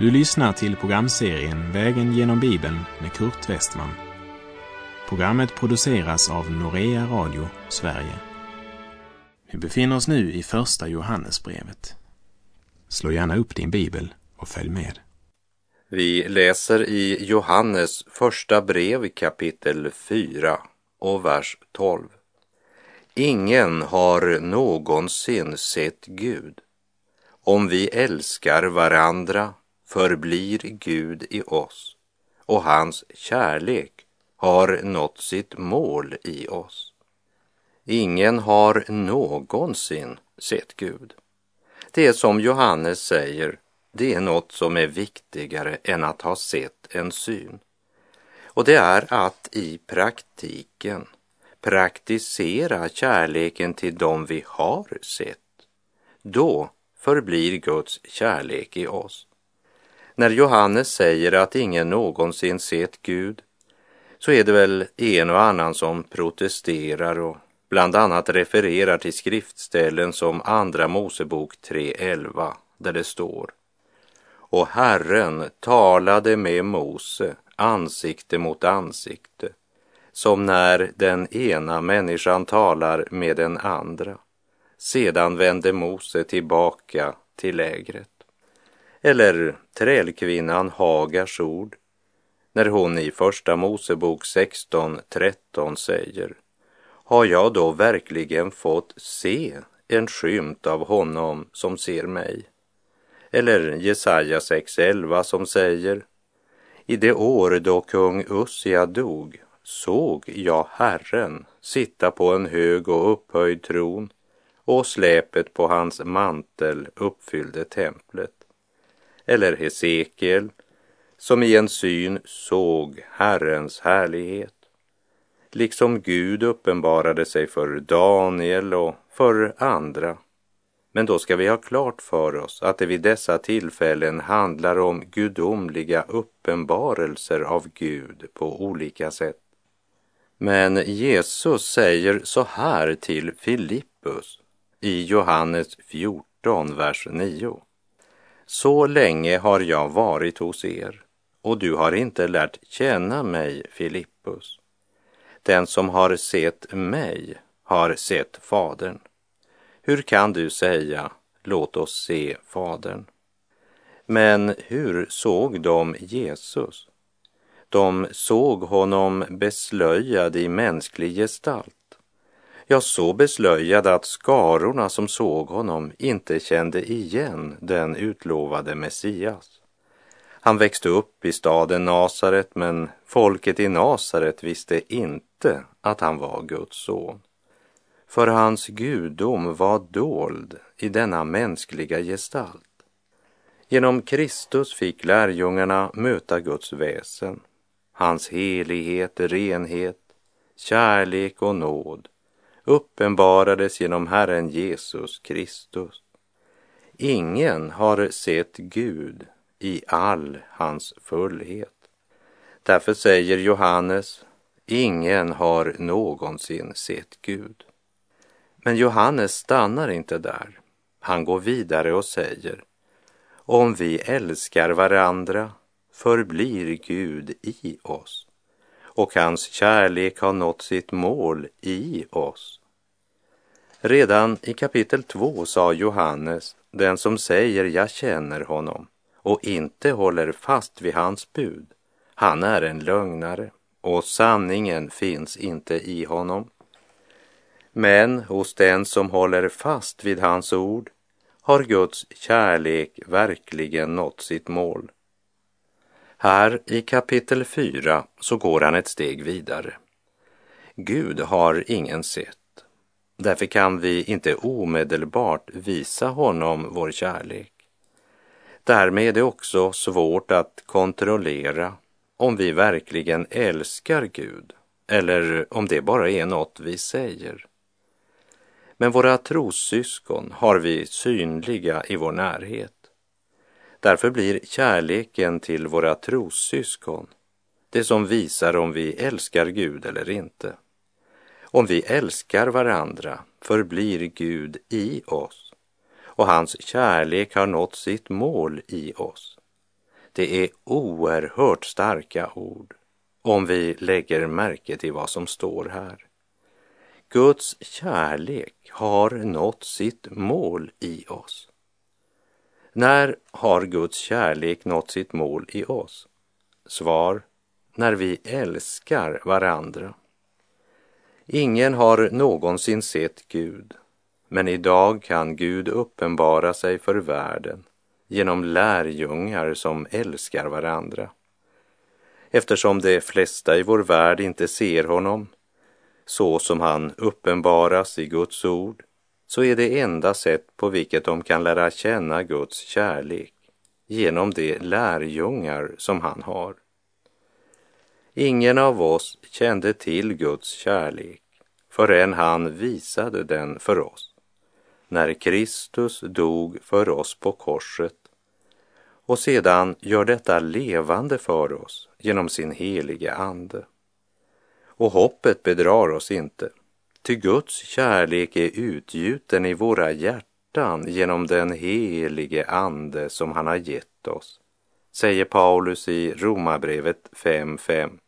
Du lyssnar till programserien Vägen genom Bibeln med Kurt Westman. Programmet produceras av Norea Radio Sverige. Vi befinner oss nu i Första Johannesbrevet. Slå gärna upp din bibel och följ med. Vi läser i Johannes första brev kapitel 4 och vers 12. Ingen har någonsin sett Gud. Om vi älskar varandra förblir Gud i oss och hans kärlek har nått sitt mål i oss. Ingen har någonsin sett Gud. Det är som Johannes säger, det är något som är viktigare än att ha sett en syn. Och det är att i praktiken praktisera kärleken till dem vi har sett. Då förblir Guds kärlek i oss. När Johannes säger att ingen någonsin sett Gud så är det väl en och annan som protesterar och bland annat refererar till skriftställen som Andra Mosebok 3.11 där det står Och Herren talade med Mose ansikte mot ansikte som när den ena människan talar med den andra. Sedan vände Mose tillbaka till lägret. Eller trälkvinnan Hagars ord när hon i Första Mosebok 16.13 säger Har jag då verkligen fått se en skymt av honom som ser mig? Eller Jesaja 6.11 som säger I det år då kung Ussia dog såg jag Herren sitta på en hög och upphöjd tron och släpet på hans mantel uppfyllde templet. Eller Hesekiel som i en syn såg Herrens härlighet. Liksom Gud uppenbarade sig för Daniel och för andra. Men då ska vi ha klart för oss att det vid dessa tillfällen handlar om gudomliga uppenbarelser av Gud på olika sätt. Men Jesus säger så här till Filippus i Johannes 14, vers 9. Så länge har jag varit hos er och du har inte lärt känna mig, Filippus. Den som har sett mig har sett Fadern. Hur kan du säga, låt oss se Fadern? Men hur såg de Jesus? De såg honom beslöjad i mänsklig gestalt. Ja, så beslöjad att skarorna som såg honom inte kände igen den utlovade Messias. Han växte upp i staden Nasaret, men folket i Nasaret visste inte att han var Guds son. För hans gudom var dold i denna mänskliga gestalt. Genom Kristus fick lärjungarna möta Guds väsen, hans helighet, renhet, kärlek och nåd uppenbarades genom Herren Jesus Kristus. Ingen har sett Gud i all hans fullhet. Därför säger Johannes, ingen har någonsin sett Gud. Men Johannes stannar inte där. Han går vidare och säger, om vi älskar varandra förblir Gud i oss och hans kärlek har nått sitt mål i oss. Redan i kapitel 2 sa Johannes, den som säger jag känner honom och inte håller fast vid hans bud, han är en lögnare och sanningen finns inte i honom. Men hos den som håller fast vid hans ord har Guds kärlek verkligen nått sitt mål. Här i kapitel 4 så går han ett steg vidare. Gud har ingen sett. Därför kan vi inte omedelbart visa honom vår kärlek. Därmed är det också svårt att kontrollera om vi verkligen älskar Gud eller om det bara är något vi säger. Men våra trossyskon har vi synliga i vår närhet. Därför blir kärleken till våra trossyskon det som visar om vi älskar Gud eller inte. Om vi älskar varandra förblir Gud i oss och hans kärlek har nått sitt mål i oss. Det är oerhört starka ord om vi lägger märke till vad som står här. Guds kärlek har nått sitt mål i oss. När har Guds kärlek nått sitt mål i oss? Svar, när vi älskar varandra. Ingen har någonsin sett Gud, men idag kan Gud uppenbara sig för världen genom lärjungar som älskar varandra. Eftersom de flesta i vår värld inte ser honom så som han uppenbaras i Guds ord, så är det enda sätt på vilket de kan lära känna Guds kärlek genom de lärjungar som han har. Ingen av oss kände till Guds kärlek förrän han visade den för oss när Kristus dog för oss på korset och sedan gör detta levande för oss genom sin helige Ande. Och hoppet bedrar oss inte, ty Guds kärlek är utgjuten i våra hjärtan genom den helige Ande som han har gett oss, säger Paulus i Romarbrevet 5.5.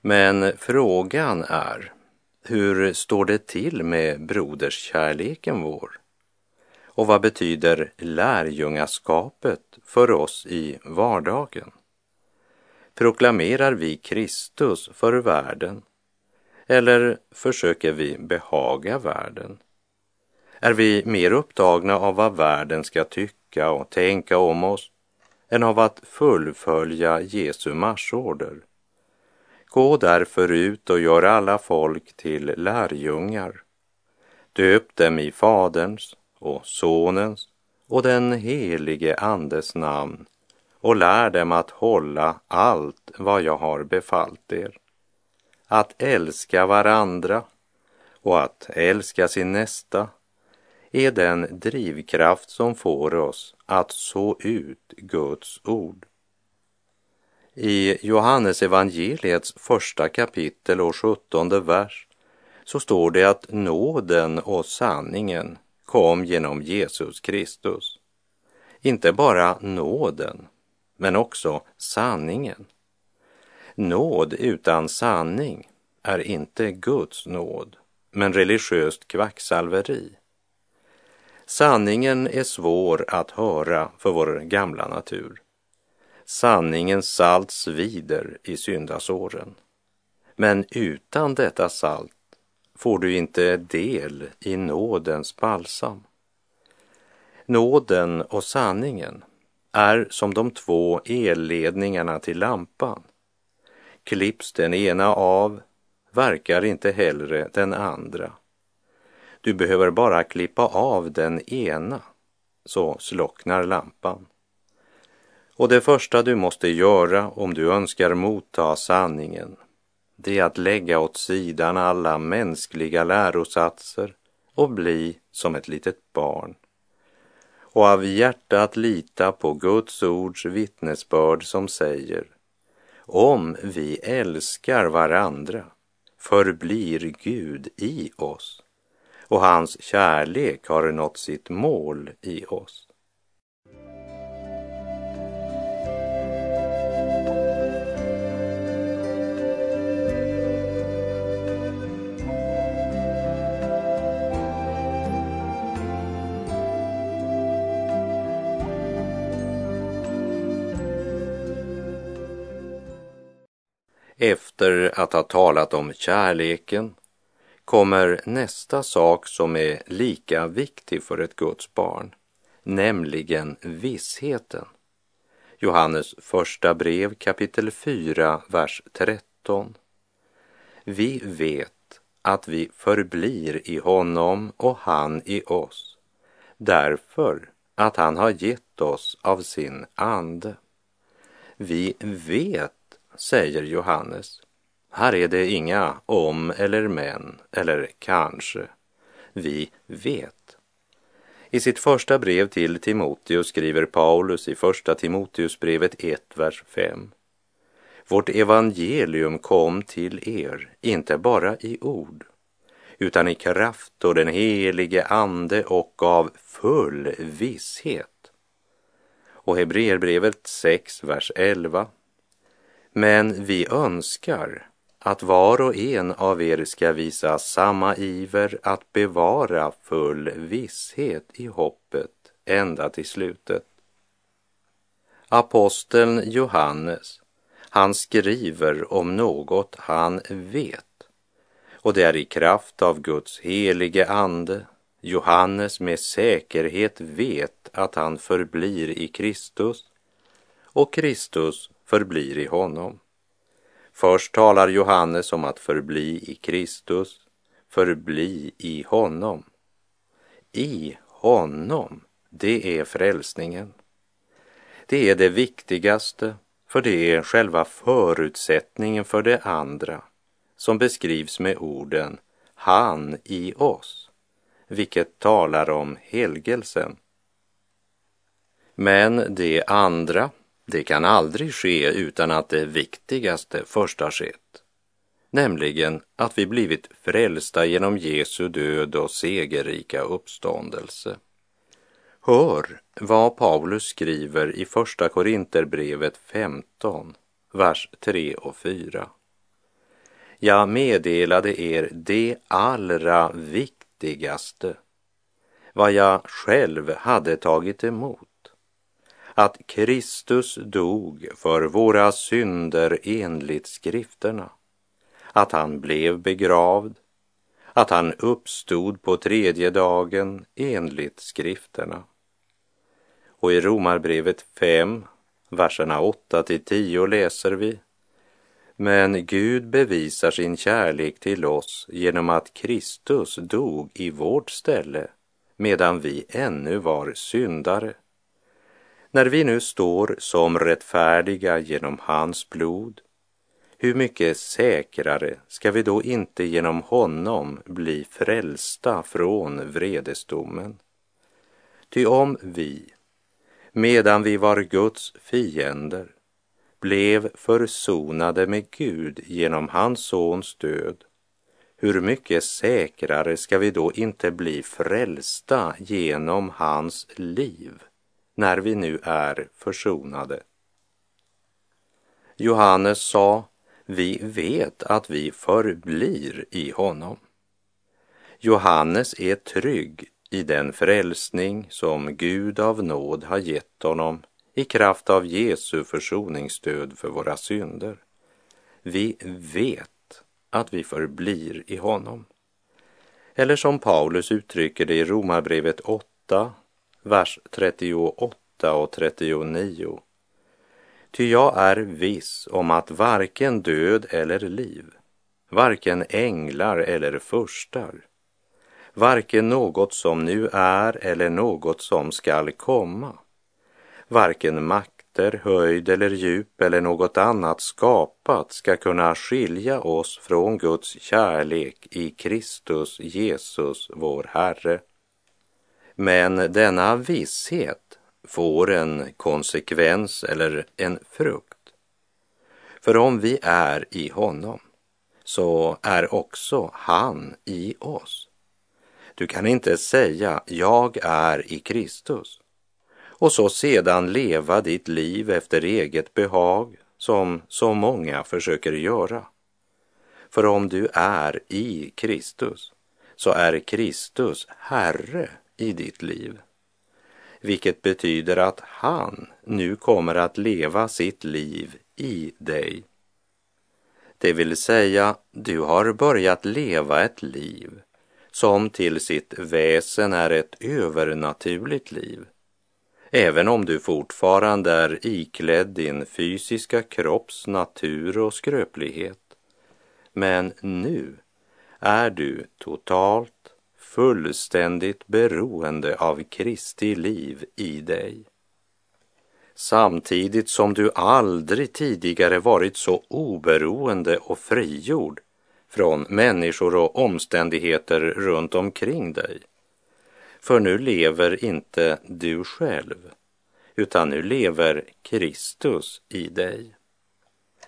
Men frågan är, hur står det till med broderskärleken vår? Och vad betyder lärjungaskapet för oss i vardagen? Proklamerar vi Kristus för världen? Eller försöker vi behaga världen? Är vi mer upptagna av vad världen ska tycka och tänka om oss än av att fullfölja Jesu marsorder? Gå därför ut och gör alla folk till lärjungar. Döp dem i Faderns och Sonens och den helige Andes namn och lär dem att hålla allt vad jag har befallt er. Att älska varandra och att älska sin nästa är den drivkraft som får oss att så ut Guds ord. I Johannes evangeliets första kapitel och sjuttonde vers så står det att nåden och sanningen kom genom Jesus Kristus. Inte bara nåden, men också sanningen. Nåd utan sanning är inte Guds nåd, men religiöst kvacksalveri. Sanningen är svår att höra för vår gamla natur. Sanningens salt svider i syndasåren. Men utan detta salt får du inte del i nådens balsam. Nåden och sanningen är som de två elledningarna till lampan. Klipps den ena av verkar inte hellre den andra. Du behöver bara klippa av den ena så slocknar lampan. Och det första du måste göra om du önskar motta sanningen det är att lägga åt sidan alla mänskliga lärosatser och bli som ett litet barn och av hjärtat lita på Guds ords vittnesbörd som säger om vi älskar varandra förblir Gud i oss och hans kärlek har nått sitt mål i oss. Efter att ha talat om kärleken kommer nästa sak som är lika viktig för ett Guds barn, nämligen vissheten. Johannes första brev kapitel 4, vers 13. Vi vet att vi förblir i honom och han i oss, därför att han har gett oss av sin ande. Vi vet säger Johannes. Här är det inga om eller men eller kanske. Vi vet. I sitt första brev till Timoteus skriver Paulus i första Timoteusbrevet 1, vers 5. Vårt evangelium kom till er, inte bara i ord, utan i kraft och den helige ande och av full visshet Och Hebreerbrevet 6, vers 11. Men vi önskar att var och en av er ska visa samma iver att bevara full visshet i hoppet ända till slutet. Aposteln Johannes, han skriver om något han vet och det är i kraft av Guds helige ande Johannes med säkerhet vet att han förblir i Kristus och Kristus förblir i honom. Först talar Johannes om att förbli i Kristus, förbli i honom. I honom, det är frälsningen. Det är det viktigaste, för det är själva förutsättningen för det andra som beskrivs med orden han i oss, vilket talar om helgelsen. Men det andra, det kan aldrig ske utan att det viktigaste först har skett, nämligen att vi blivit frälsta genom Jesu död och segerrika uppståndelse. Hör vad Paulus skriver i Första Korinterbrevet 15, vers 3 och 4. Jag meddelade er det allra viktigaste, vad jag själv hade tagit emot, att Kristus dog för våra synder enligt skrifterna, att han blev begravd, att han uppstod på tredje dagen enligt skrifterna. Och i Romarbrevet 5, verserna 8 till 10 läser vi men Gud bevisar sin kärlek till oss genom att Kristus dog i vårt ställe medan vi ännu var syndare. När vi nu står som rättfärdiga genom hans blod, hur mycket säkrare ska vi då inte genom honom bli frälsta från vredesdomen? Ty om vi, medan vi var Guds fiender, blev försonade med Gud genom hans sons död, hur mycket säkrare ska vi då inte bli frälsta genom hans liv när vi nu är försonade? Johannes sa, vi vet att vi förblir i honom. Johannes är trygg i den frälsning som Gud av nåd har gett honom i kraft av Jesu försoningsstöd för våra synder. Vi vet att vi förblir i honom. Eller som Paulus uttrycker det i Romarbrevet 8, vers 38 och 39. Ty jag är viss om att varken död eller liv, varken änglar eller furstar, varken något som nu är eller något som skall komma, varken makter, höjd eller djup eller något annat skapat ska kunna skilja oss från Guds kärlek i Kristus Jesus, vår Herre. Men denna visshet får en konsekvens eller en frukt. För om vi är i honom så är också han i oss. Du kan inte säga jag är i Kristus och så sedan leva ditt liv efter eget behag som så många försöker göra. För om du är i Kristus så är Kristus Herre i ditt liv. Vilket betyder att han nu kommer att leva sitt liv i dig. Det vill säga, du har börjat leva ett liv som till sitt väsen är ett övernaturligt liv även om du fortfarande är iklädd din fysiska kropps natur och skröplighet. Men nu är du totalt, fullständigt beroende av Kristi liv i dig. Samtidigt som du aldrig tidigare varit så oberoende och frigjord från människor och omständigheter runt omkring dig för nu lever inte du själv, utan nu lever Kristus i dig.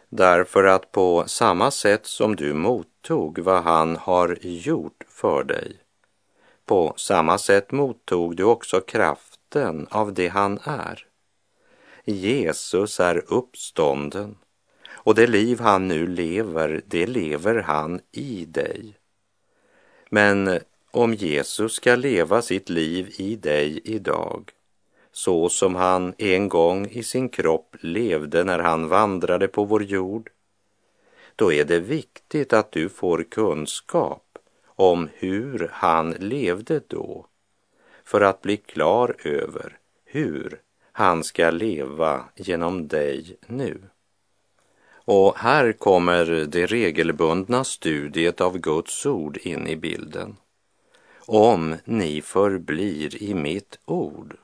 Därför att på samma sätt som du mottog vad han har gjort för dig, på samma sätt mottog du också kraften av det han är. Jesus är uppstånden och det liv han nu lever, det lever han i dig. Men om Jesus ska leva sitt liv i dig idag, så som han en gång i sin kropp levde när han vandrade på vår jord, då är det viktigt att du får kunskap om hur han levde då, för att bli klar över hur han ska leva genom dig nu. Och här kommer det regelbundna studiet av Guds ord in i bilden. Om ni förblir i mitt ord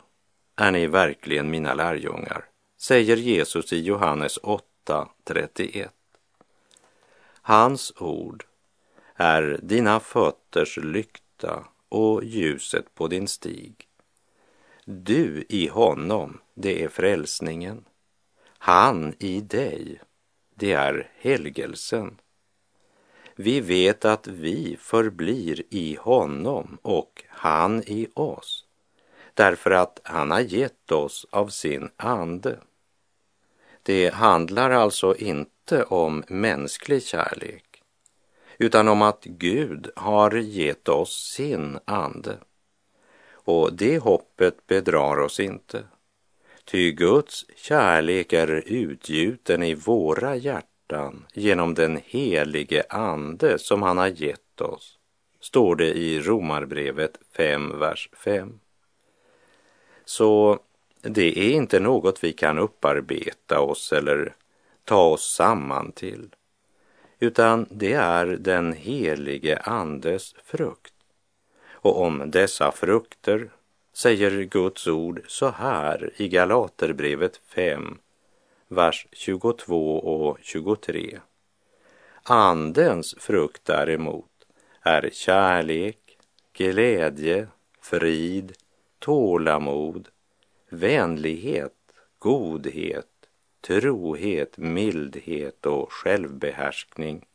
är ni verkligen mina lärjungar, säger Jesus i Johannes 8.31. Hans ord är dina fötters lykta och ljuset på din stig. Du i honom, det är frälsningen. Han i dig, det är helgelsen. Vi vet att vi förblir i honom och han i oss, därför att han har gett oss av sin ande. Det handlar alltså inte om mänsklig kärlek, utan om att Gud har gett oss sin ande. Och det hoppet bedrar oss inte. Ty Guds kärlek är utgjuten i våra hjärtan genom den helige Ande som han har gett oss, står det i Romarbrevet 5, vers 5. Så det är inte något vi kan upparbeta oss eller ta oss samman till, utan det är den helige Andes frukt. Och om dessa frukter säger Guds ord så här i Galaterbrevet 5, vers 22 och 23. Andens frukt däremot är kärlek, glädje, frid, tålamod, vänlighet, godhet, trohet, mildhet och självbehärskning.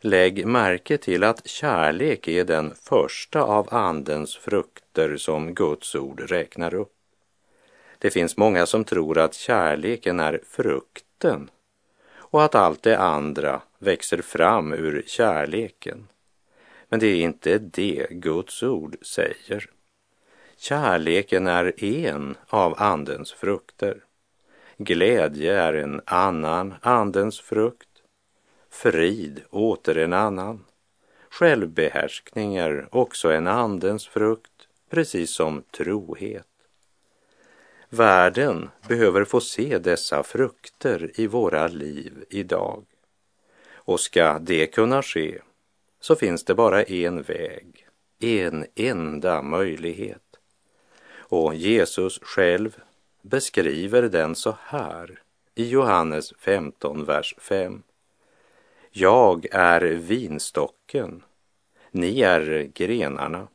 Lägg märke till att kärlek är den första av Andens frukter som Guds ord räknar upp. Det finns många som tror att kärleken är frukten och att allt det andra växer fram ur kärleken. Men det är inte det Guds ord säger. Kärleken är en av Andens frukter. Glädje är en annan Andens frukt frid åter en annan. Självbehärskning är också en andens frukt, precis som trohet. Världen behöver få se dessa frukter i våra liv idag. Och ska det kunna ske så finns det bara en väg, en enda möjlighet. Och Jesus själv beskriver den så här i Johannes 15, vers 5. Jag är vinstocken, ni är grenarna.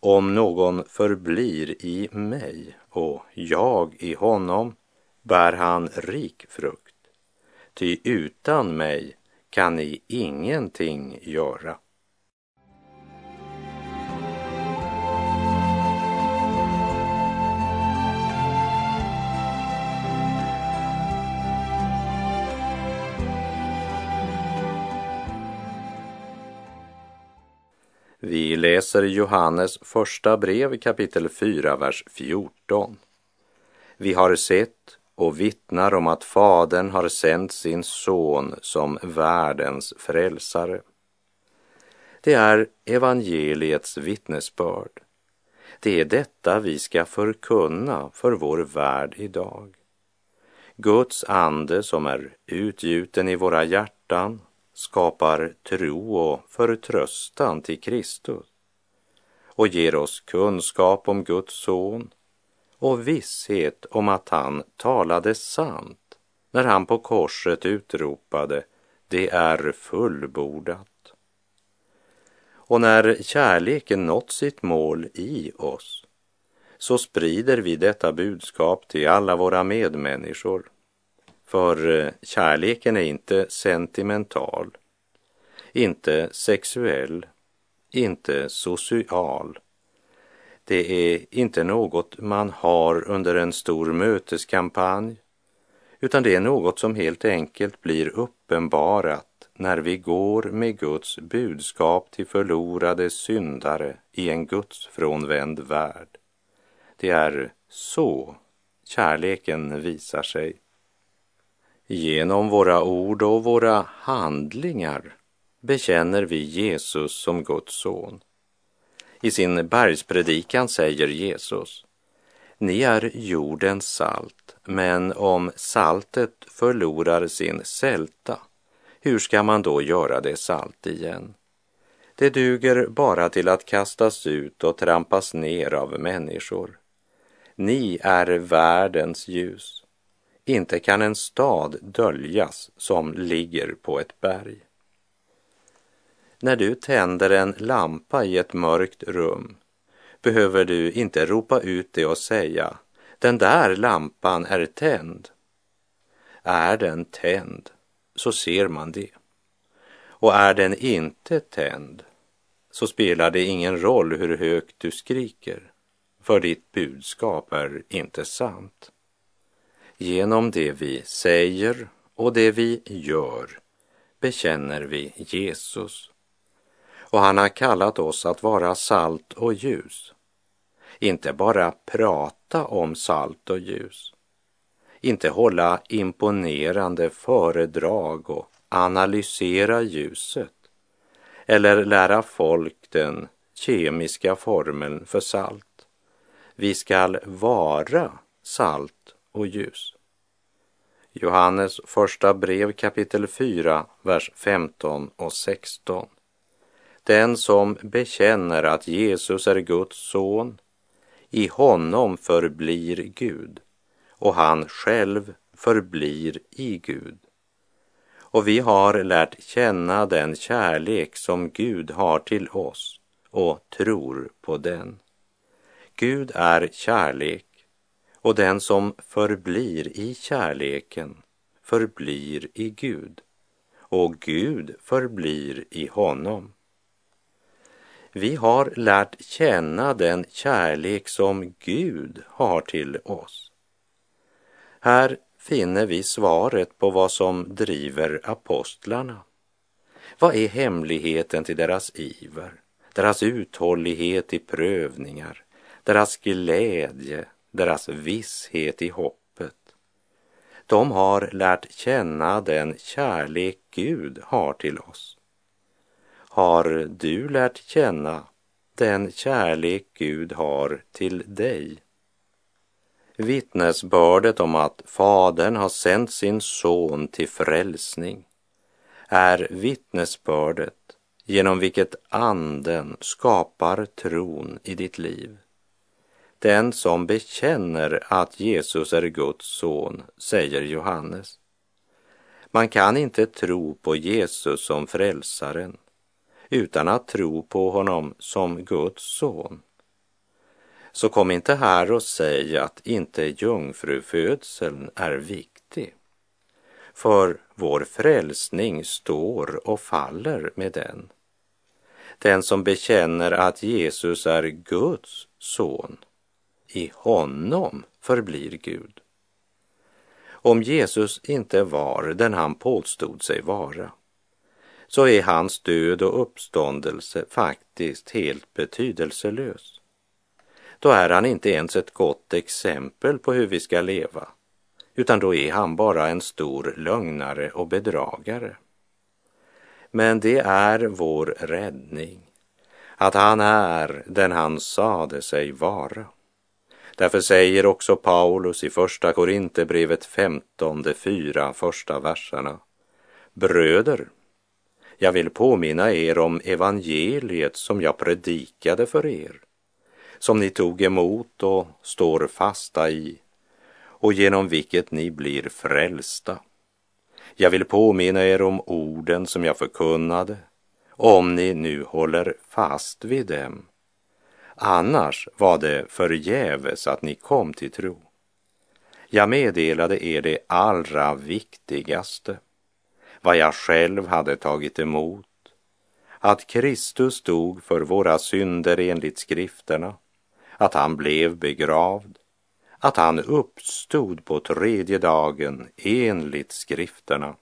Om någon förblir i mig och jag i honom bär han rik frukt. Ty utan mig kan ni ingenting göra. Vi läser Johannes första brev kapitel 4, vers 14. Vi har sett och vittnar om att Fadern har sänt sin son som världens frälsare. Det är evangeliets vittnesbörd. Det är detta vi ska förkunna för vår värld idag. Guds ande som är utgjuten i våra hjärtan skapar tro och förtröstan till Kristus och ger oss kunskap om Guds son och visshet om att han talade sant när han på korset utropade det är fullbordat. Och när kärleken nått sitt mål i oss så sprider vi detta budskap till alla våra medmänniskor för eh, kärleken är inte sentimental, inte sexuell, inte social. Det är inte något man har under en stor möteskampanj, utan det är något som helt enkelt blir uppenbarat när vi går med Guds budskap till förlorade syndare i en gudsfrånvänd värld. Det är så kärleken visar sig. Genom våra ord och våra handlingar bekänner vi Jesus som Guds son. I sin bergspredikan säger Jesus, ni är jordens salt, men om saltet förlorar sin sälta, hur ska man då göra det salt igen? Det duger bara till att kastas ut och trampas ner av människor. Ni är världens ljus. Inte kan en stad döljas som ligger på ett berg. När du tänder en lampa i ett mörkt rum behöver du inte ropa ut det och säga den där lampan är tänd. Är den tänd så ser man det. Och är den inte tänd så spelar det ingen roll hur högt du skriker, för ditt budskap är inte sant. Genom det vi säger och det vi gör bekänner vi Jesus och han har kallat oss att vara salt och ljus. Inte bara prata om salt och ljus. Inte hålla imponerande föredrag och analysera ljuset eller lära folk den kemiska formeln för salt. Vi skall vara salt och ljus. Johannes första brev kapitel 4, vers 15 och 16. Den som bekänner att Jesus är Guds son, i honom förblir Gud och han själv förblir i Gud. Och vi har lärt känna den kärlek som Gud har till oss och tror på den. Gud är kärlek och den som förblir i kärleken förblir i Gud och Gud förblir i honom. Vi har lärt känna den kärlek som Gud har till oss. Här finner vi svaret på vad som driver apostlarna. Vad är hemligheten till deras iver, deras uthållighet i prövningar, deras glädje, deras visshet i hoppet? De har lärt känna den kärlek Gud har till oss. Har du lärt känna den kärlek Gud har till dig? Vittnesbördet om att Fadern har sänt sin son till frälsning är vittnesbördet genom vilket Anden skapar tron i ditt liv. Den som bekänner att Jesus är Guds son, säger Johannes. Man kan inte tro på Jesus som frälsaren utan att tro på honom som Guds son. Så kom inte här och säg att inte jungfrufödseln är viktig. För vår frälsning står och faller med den. Den som bekänner att Jesus är Guds son, i honom förblir Gud. Om Jesus inte var den han påstod sig vara, så är hans död och uppståndelse faktiskt helt betydelselös. Då är han inte ens ett gott exempel på hur vi ska leva, utan då är han bara en stor lögnare och bedragare. Men det är vår räddning, att han är den han sade sig vara. Därför säger också Paulus i Första Korinthierbrevet 15, de fyra första verserna. Bröder, jag vill påminna er om evangeliet som jag predikade för er, som ni tog emot och står fasta i och genom vilket ni blir frälsta. Jag vill påminna er om orden som jag förkunnade, om ni nu håller fast vid dem. Annars var det förgäves att ni kom till tro. Jag meddelade er det allra viktigaste vad jag själv hade tagit emot, att Kristus dog för våra synder enligt skrifterna, att han blev begravd, att han uppstod på tredje dagen enligt skrifterna.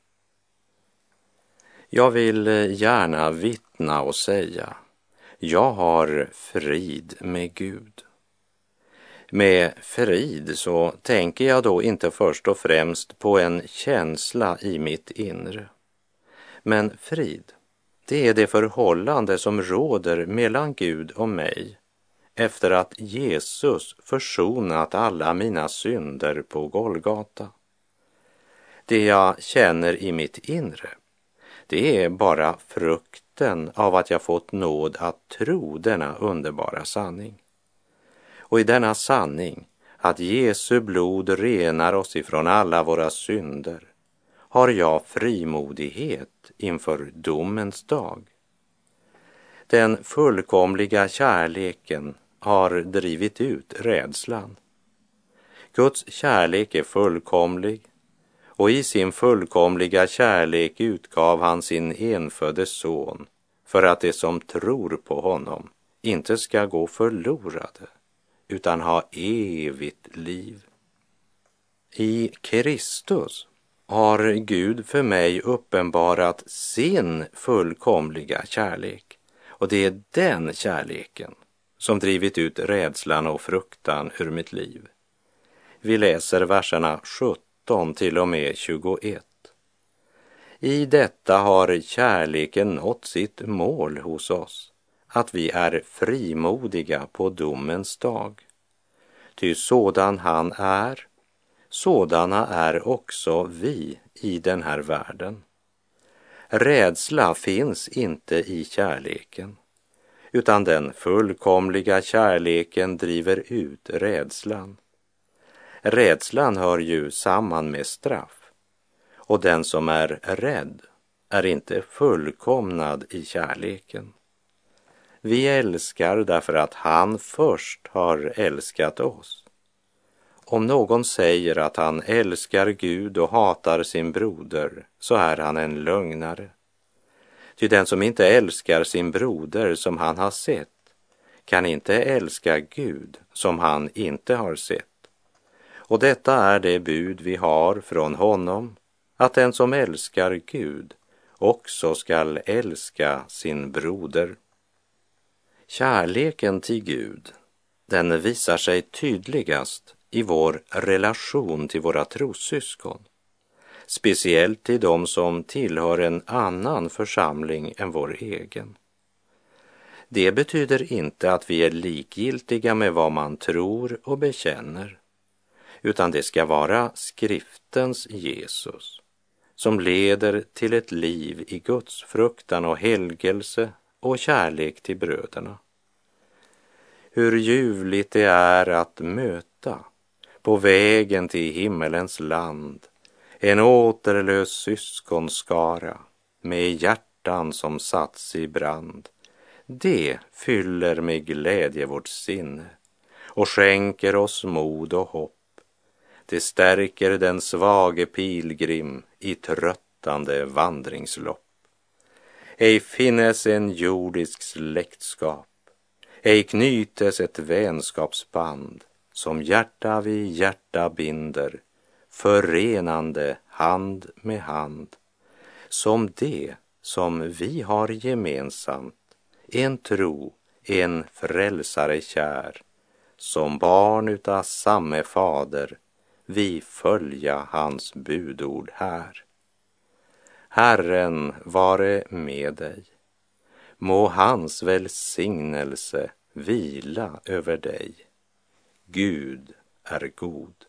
Jag vill eh, gärna vittna och säga, jag har frid med Gud. Med frid så tänker jag då inte först och främst på en känsla i mitt inre. Men frid, det är det förhållande som råder mellan Gud och mig efter att Jesus försonat alla mina synder på Golgata. Det jag känner i mitt inre, det är bara frukt frukten av att jag fått nåd att tro denna underbara sanning. Och i denna sanning, att Jesu blod renar oss ifrån alla våra synder, har jag frimodighet inför domens dag. Den fullkomliga kärleken har drivit ut rädslan. Guds kärlek är fullkomlig och i sin fullkomliga kärlek utgav han sin enfödde son för att de som tror på honom inte ska gå förlorade utan ha evigt liv. I Kristus har Gud för mig uppenbarat sin fullkomliga kärlek och det är den kärleken som drivit ut rädslan och fruktan ur mitt liv. Vi läser verserna 17 till och med 21. I detta har kärleken nått sitt mål hos oss, att vi är frimodiga på domens dag. Ty sådan han är, sådana är också vi i den här världen. Rädsla finns inte i kärleken utan den fullkomliga kärleken driver ut rädslan. Rädslan hör ju samman med straff och den som är rädd är inte fullkomnad i kärleken. Vi älskar därför att han först har älskat oss. Om någon säger att han älskar Gud och hatar sin broder så är han en lögnare. Ty den som inte älskar sin broder som han har sett kan inte älska Gud som han inte har sett. Och detta är det bud vi har från honom, att den som älskar Gud också skall älska sin broder. Kärleken till Gud, den visar sig tydligast i vår relation till våra trossyskon speciellt till de som tillhör en annan församling än vår egen. Det betyder inte att vi är likgiltiga med vad man tror och bekänner, utan det ska vara skriftens Jesus som leder till ett liv i Guds fruktan och helgelse och kärlek till bröderna. Hur ljuvligt det är att möta på vägen till himmelens land en återlös syskonskara med hjärtan som satts i brand. Det fyller med glädje vårt sinne och skänker oss mod och hopp. Det stärker den svage pilgrim i tröttande vandringslopp. Ej finnes en jordisk släktskap, ej knytes ett vänskapsband som hjärta vid hjärta binder förenande hand med hand som det som vi har gemensamt, en tro, en frälsare kär, som barn utav samme fader, vi följa hans budord här. Herren vare med dig. Må hans välsignelse vila över dig. Gud är god.